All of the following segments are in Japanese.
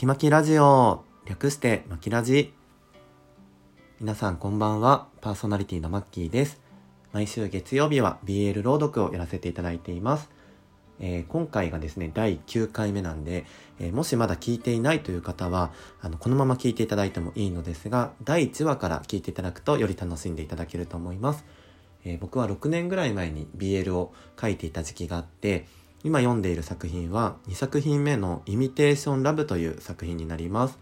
きまきラジオ。略してまきラジ。皆さんこんばんは。パーソナリティのマッキーです。毎週月曜日は BL 朗読をやらせていただいています、えー、今回がですね第9回目なんで、えー、もしまだ聞いていないという方はあのこのまま聞いていただいてもいいのですが第1話から聞いていただくとより楽しんでいただけると思います、えー、僕は6年ぐらい前に BL を書いていた時期があって今読んでいる作品は2作品目のイミテーションラブという作品になります。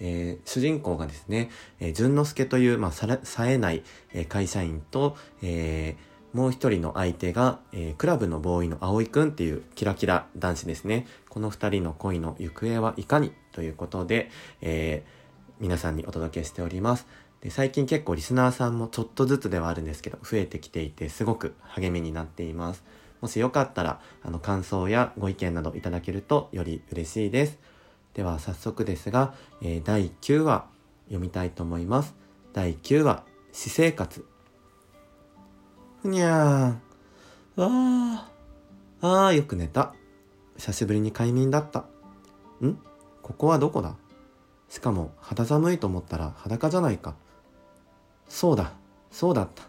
えー、主人公がですね、えー、淳之介という、まあ、さ冴えない、えー、会社員と、えー、もう一人の相手が、えー、クラブのボーイの葵くんっていうキラキラ男子ですね。この二人の恋の行方はいかにということで、えー、皆さんにお届けしております。で最近結構リスナーさんもちょっとずつではあるんですけど、増えてきていて、すごく励みになっています。もしよかったら、あの、感想やご意見などいただけるとより嬉しいです。では、早速ですが、えー、第9話読みたいと思います。第9話、私生活。ふにゃーん。わー。あー、よく寝た。久しぶりに快眠だった。ん？ここはどこだ？しかも肌寒いと思ったら裸じゃないか。そうだ、そうだった。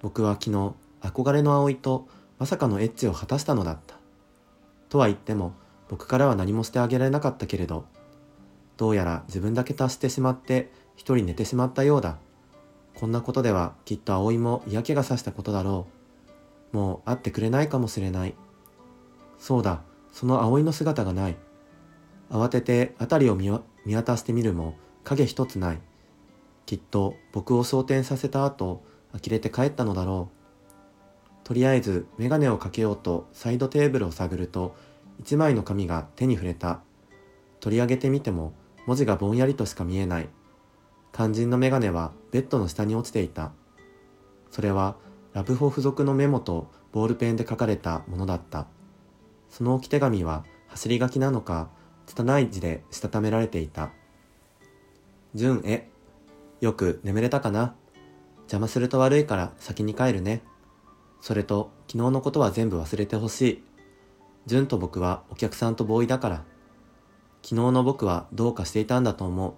僕は昨日憧れの葵とまさかのエッチを果たしたのだった。とは言っても、僕からは何もしてあげられなかったけれど、どうやら自分だけ達してしまって一人寝てしまったようだ。こんなことではきっと葵も嫌気がさしたことだろう。もう会ってくれないかもしれない。そうだ、その葵の姿がない。慌てて辺りを見渡してみるも影一つない。きっと僕を昇天させた後、呆れて帰ったのだろう。とりあえずメガネをかけようとサイドテーブルを探ると一枚の紙が手に触れた。取り上げてみても文字がぼんやりとしか見えない。肝心のメガネはベッドの下に落ちていた。それはラブホ付属のメモとボールペンで書かれたものだった。その置き手紙は走り書きなのか、拙い字でしたためられていた。純へ、よく眠れたかな邪魔すると悪いから先に帰るね。それと、昨日のことは全部忘れてほしい。純と僕はお客さんとボーイだから。昨日の僕はどうかしていたんだと思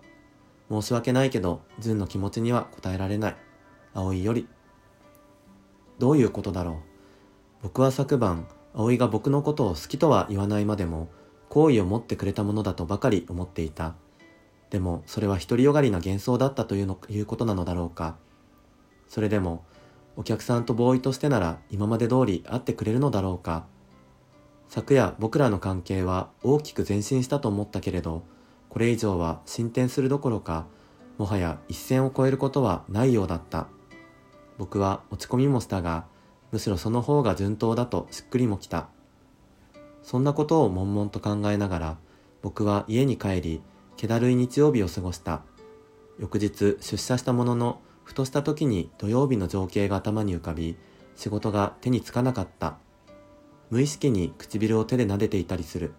う。申し訳ないけど、純の気持ちには応えられない。葵より。どういうことだろう。僕は昨晩、葵が僕のことを好きとは言わないまでも、好意を持ってくれたものだとばかり思っていた。でも、それは独りよがりな幻想だったというのいうことなのだろうか。それでも、お客さんとボーイとしてなら今まで通り会ってくれるのだろうか。昨夜僕らの関係は大きく前進したと思ったけれどこれ以上は進展するどころかもはや一線を越えることはないようだった。僕は落ち込みもしたがむしろその方が順当だとしっくりもきた。そんなことを悶々と考えながら僕は家に帰り気だるい日曜日を過ごした。翌日出社したもののふとした時に土曜日の情景が頭に浮かび、仕事が手につかなかった。無意識に唇を手で撫でていたりする。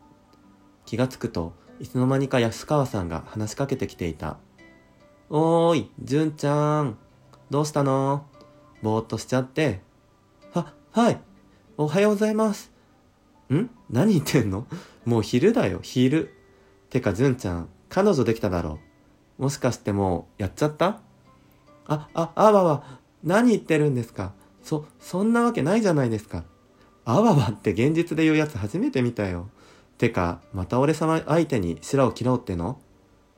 気がつくと、いつの間にか安川さんが話しかけてきていた。おーい、純ちゃん。どうしたの？ぼーっとしちゃって。は、はい。おはようございます。ん？何言ってんの？もう昼だよ、昼。てか、純ちゃん、彼女できただろ。もしかしてもう、やっちゃった？あ、あ、あわわ、何言ってるんですか？そ、そんなわけないじゃないですか。あわわって現実で言うやつ初めて見たよ。てか、また俺様相手に白を切ろうっての？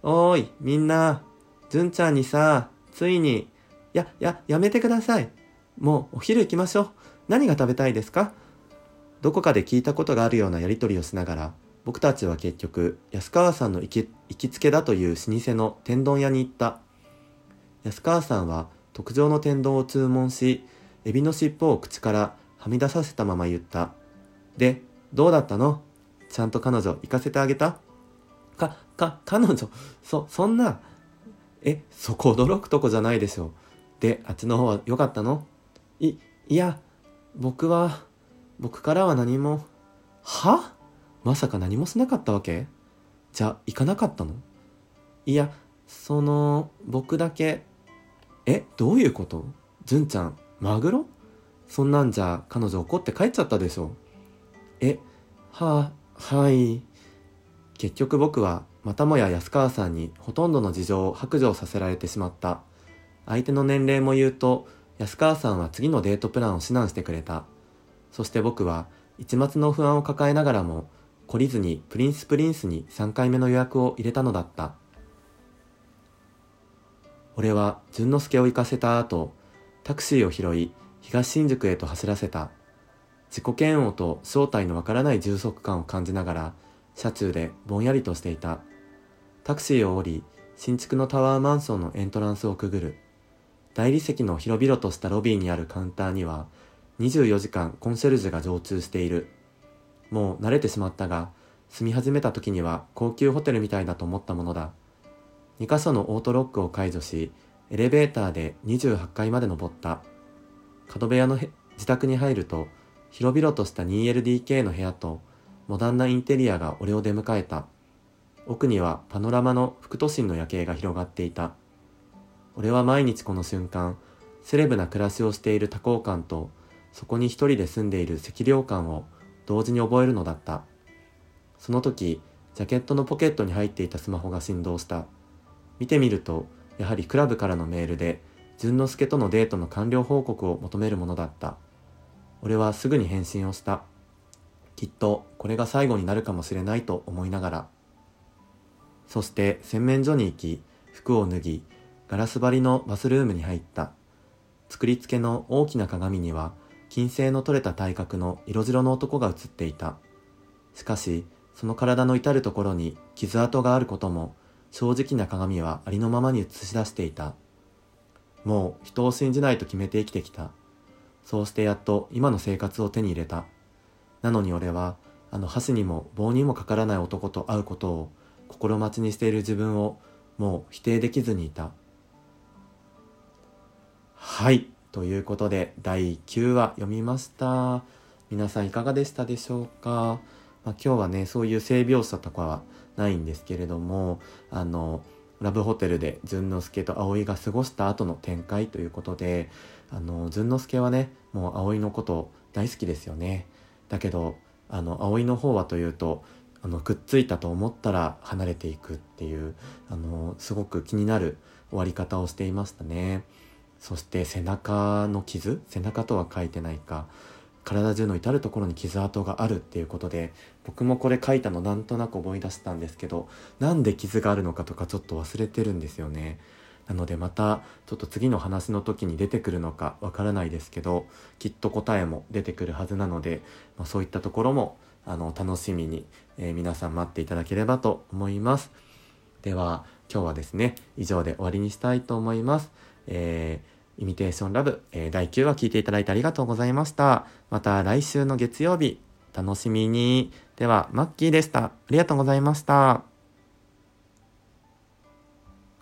おーい、みんな、純ちゃんにさ、ついに、や、や、やめてください。もうお昼行きましょう。何が食べたいですか？どこかで聞いたことがあるようなやりとりをしながら、僕たちは結局、安川さんの行き行きつけだという老舗の天丼屋に行った。安川さんは特上の天丼を注文し、エビの尻尾を口からはみ出させたまま言った。で、どうだったの？ちゃんと彼女行かせてあげた？か、か、彼女、そ、そんな、え、そこ驚くとこじゃないでしょ。で、あっちの方は良かったの？い、いや、僕は、僕からは何も、は？まさか何もしなかったわけ？じゃあ、行かなかったの？いや、その、僕だけ、え、どういうこと？純ちゃん、マグロ？そんなんじゃ彼女怒って帰っちゃったでしょ？え、は、はい。結局僕はまたもや安川さんにほとんどの事情を白状させられてしまった。相手の年齢も言うと、安川さんは次のデートプランを指南してくれた。そして僕は一末の不安を抱えながらも、懲りずにプリンスプリンスに3回目の予約を入れたのだった。俺は淳之介を行かせた後、タクシーを拾い、東新宿へと走らせた。自己嫌悪と正体のわからない充足感を感じながら、車中でぼんやりとしていた。タクシーを降り、新築のタワーマンションのエントランスをくぐる。大理石の広々としたロビーにあるカウンターには、24時間コンシェルジュが常駐している。もう慣れてしまったが、住み始めた時には高級ホテルみたいだと思ったものだ。2箇所のオートロックを解除し、エレベーターで28階まで登った。角部屋の自宅に入ると、広々とした 2LDK の部屋と、モダンなインテリアが俺を出迎えた。奥にはパノラマの副都心の夜景が広がっていた。俺は毎日この瞬間、セレブな暮らしをしている多幸感と、そこに一人で住んでいる赤涼感を同時に覚えるのだった。その時、ジャケットのポケットに入っていたスマホが振動した。見てみると、やはりクラブからのメールで、淳之介とのデートの完了報告を求めるものだった。俺はすぐに返信をした。きっとこれが最後になるかもしれないと思いながら。そして洗面所に行き、服を脱ぎ、ガラス張りのバスルームに入った。作り付けの大きな鏡には、金星の取れた体格の色白の男が映っていた。しかし、その体の至るところに傷跡があることも、正直な鏡はありのままに映し出していた。もう人を信じないと決めて生きてきた。そうしてやっと今の生活を手に入れた。なのに俺は、あの箸にも棒にもかからない男と会うことを心待ちにしている自分をもう否定できずにいた。はい。ということで、第9話読みました。皆さんいかがでしたでしょうか、まあ、今日はね、そういう性描写とかはないんですけれども、あの、ラブホテルで淳之介と葵が過ごした後の展開ということで、あの、淳之介はね、もう葵のこと大好きですよね。だけど、あの、葵の方はというと、あの、くっついたと思ったら離れていくっていう、あの、すごく気になる終わり方をしていましたね。そして背中の傷？背中とは書いてないか。体中の至る所に傷跡があるっていうことで僕もこれ書いたのなんとなく思い出したんですけどなんで傷があるのかとかちょっと忘れてるんですよね。なのでまたちょっと次の話の時に出てくるのかわからないですけどきっと答えも出てくるはずなので、まあ、そういったところもあの楽しみに、えー、皆さん待っていただければと思います。では今日はですね以上で終わりにしたいと思います、えーイミテーションラブ、えー、第9話聞いていただいてありがとうございました。また来週の月曜日、楽しみに。では、マッキーでした。ありがとうございました。